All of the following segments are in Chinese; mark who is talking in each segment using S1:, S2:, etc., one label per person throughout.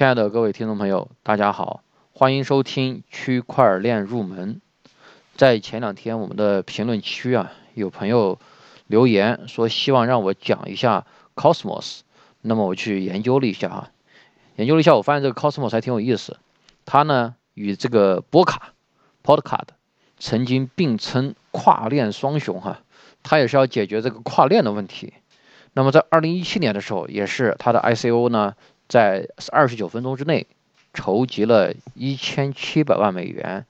S1: 亲爱的各位听众朋友，大家好，欢迎收听区块链入门。在前两天，我们的评论区啊，有朋友留言说希望让我讲一下 Cosmos，那么我去研究了一下哈，研究了一下，我发现这个 Cosmos 还挺有意思。它呢与这个波卡 Podcast 曾经并称跨链双雄哈，它也是要解决这个跨链的问题。那么在二零一七年的时候，也是它的 ICO 呢。在二十九分钟之内筹集了一千七百万美元，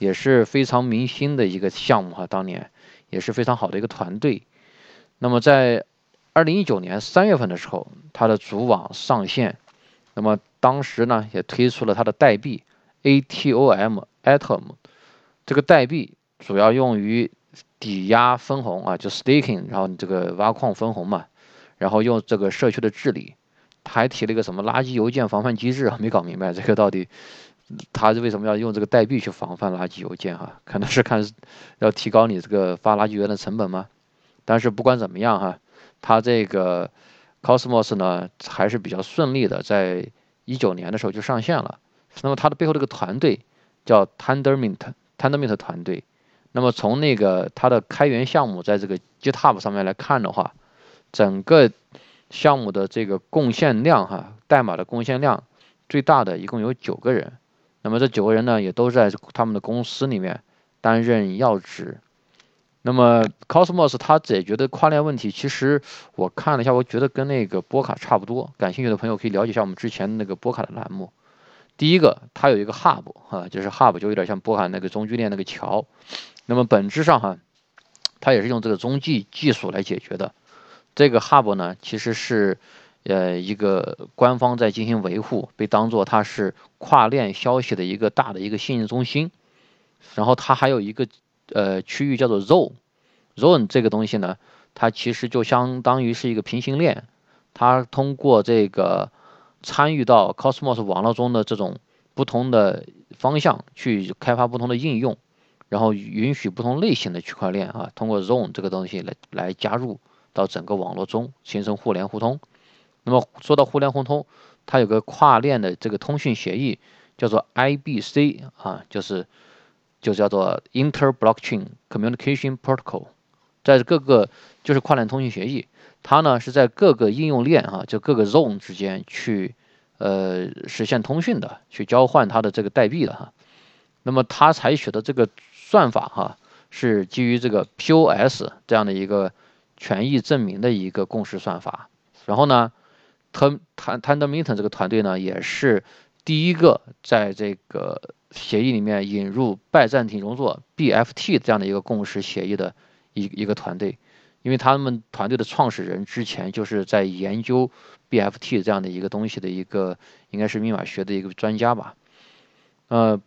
S1: 也是非常明星的一个项目哈。当年也是非常好的一个团队。那么在二零一九年三月份的时候，它的主网上线，那么当时呢也推出了它的代币 ATOM，Atom。这个代币主要用于抵押分红啊，就 staking，然后你这个挖矿分红嘛，然后用这个社区的治理。还提了一个什么垃圾邮件防范机制啊，没搞明白这个到底他是为什么要用这个代币去防范垃圾邮件哈？可能是看要提高你这个发垃圾邮件的成本吗？但是不管怎么样哈，他这个 Cosmos 呢还是比较顺利的，在一九年的时候就上线了。那么它的背后这个团队叫 Tendermint，Tendermint 团队。那么从那个它的开源项目在这个 GitHub 上面来看的话，整个项目的这个贡献量，哈，代码的贡献量最大的一共有九个人，那么这九个人呢，也都在他们的公司里面担任要职。那么 Cosmos 它解决的跨链问题，其实我看了一下，我觉得跟那个波卡差不多。感兴趣的朋友可以了解一下我们之前那个波卡的栏目。第一个，它有一个 Hub，哈，就是 Hub 就有点像波卡那个中继链那个桥。那么本质上哈，它也是用这个中继技术来解决的。这个 hub 呢，其实是呃一个官方在进行维护，被当做它是跨链消息的一个大的一个信息中心。然后它还有一个呃区域叫做 zone，zone 这个东西呢，它其实就相当于是一个平行链，它通过这个参与到 Cosmos 网络中的这种不同的方向去开发不同的应用，然后允许不同类型的区块链啊，通过 zone 这个东西来来加入。到整个网络中形成互联互通。那么说到互联互通，它有个跨链的这个通讯协议，叫做 IBC 啊，就是就叫做 Inter Blockchain Communication Protocol，在各个就是跨链通讯协议，它呢是在各个应用链啊，就各个 zone 之间去呃实现通讯的，去交换它的这个代币的哈。那么它采取的这个算法哈，是基于这个 POS 这样的一个。权益证明的一个共识算法，然后呢，T T Tendermint 这个团队呢，也是第一个在这个协议里面引入拜占庭容错 BFT 这样的一个共识协议的一一个团队，因为他们团队的创始人之前就是在研究 BFT 这样的一个东西的一个应该是密码学的一个专家吧，呃，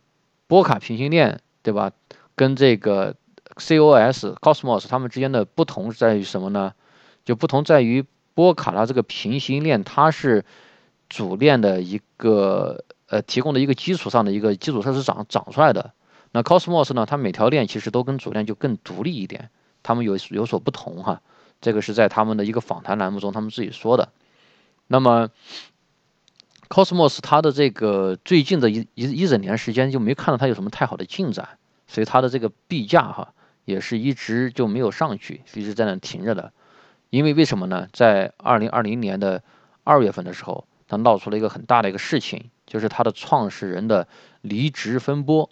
S1: 波卡平行链对吧？跟这个。COS Cosmos 它们之间的不同在于什么呢？就不同在于波卡它这个平行链，它是主链的一个呃提供的一个基础上的一个基础设施长长出来的。那 Cosmos 呢，它每条链其实都跟主链就更独立一点，它们有有所不同哈。这个是在他们的一个访谈栏目中他们自己说的。那么 Cosmos 它的这个最近的一一一整年时间就没看到它有什么太好的进展，所以它的这个币价哈。也是一直就没有上去，一直在那停着的。因为为什么呢？在二零二零年的二月份的时候，他闹出了一个很大的一个事情，就是他的创始人的离职风波。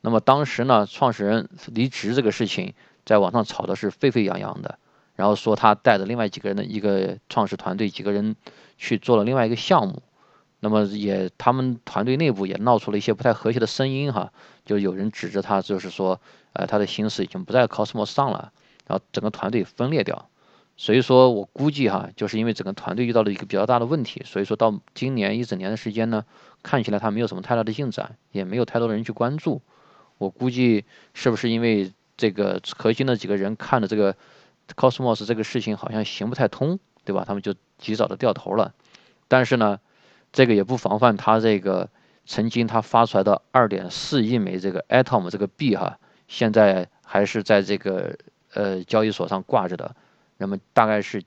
S1: 那么当时呢，创始人离职这个事情在网上炒的是沸沸扬扬的，然后说他带着另外几个人的一个创始团队几个人去做了另外一个项目。那么也他们团队内部也闹出了一些不太和谐的声音哈，就有人指着他，就是说。呃，他的心思已经不在 Cosmos 上了，然后整个团队分裂掉，所以说我估计哈，就是因为整个团队遇到了一个比较大的问题，所以说到今年一整年的时间呢，看起来他没有什么太大的进展，也没有太多人去关注。我估计是不是因为这个核心的几个人看的这个 Cosmos 这个事情好像行不太通，对吧？他们就及早的掉头了。但是呢，这个也不防范他这个曾经他发出来的二点四亿枚这个 Atom 这个币哈。现在还是在这个呃交易所上挂着的，那么大概是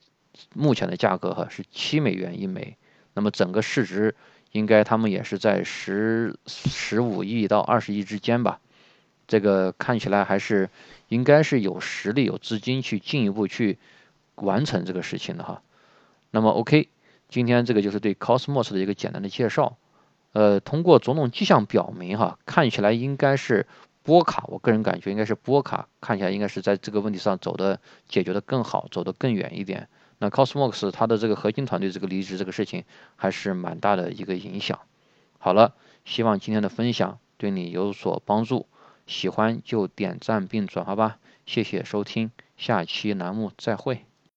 S1: 目前的价格哈是七美元一枚，那么整个市值应该他们也是在十十五亿到二十亿之间吧。这个看起来还是应该是有实力、有资金去进一步去完成这个事情的哈。那么 OK，今天这个就是对 Cosmos 的一个简单的介绍。呃，通过种种迹象表明哈，看起来应该是波卡，我个人感觉应该是波卡，看起来应该是在这个问题上走的解决的更好，走得更远一点。那 Cosmos 它的这个核心团队这个离职这个事情还是蛮大的一个影响。好了，希望今天的分享对你有所帮助。喜欢就点赞并转发吧，谢谢收听，下期栏目再会。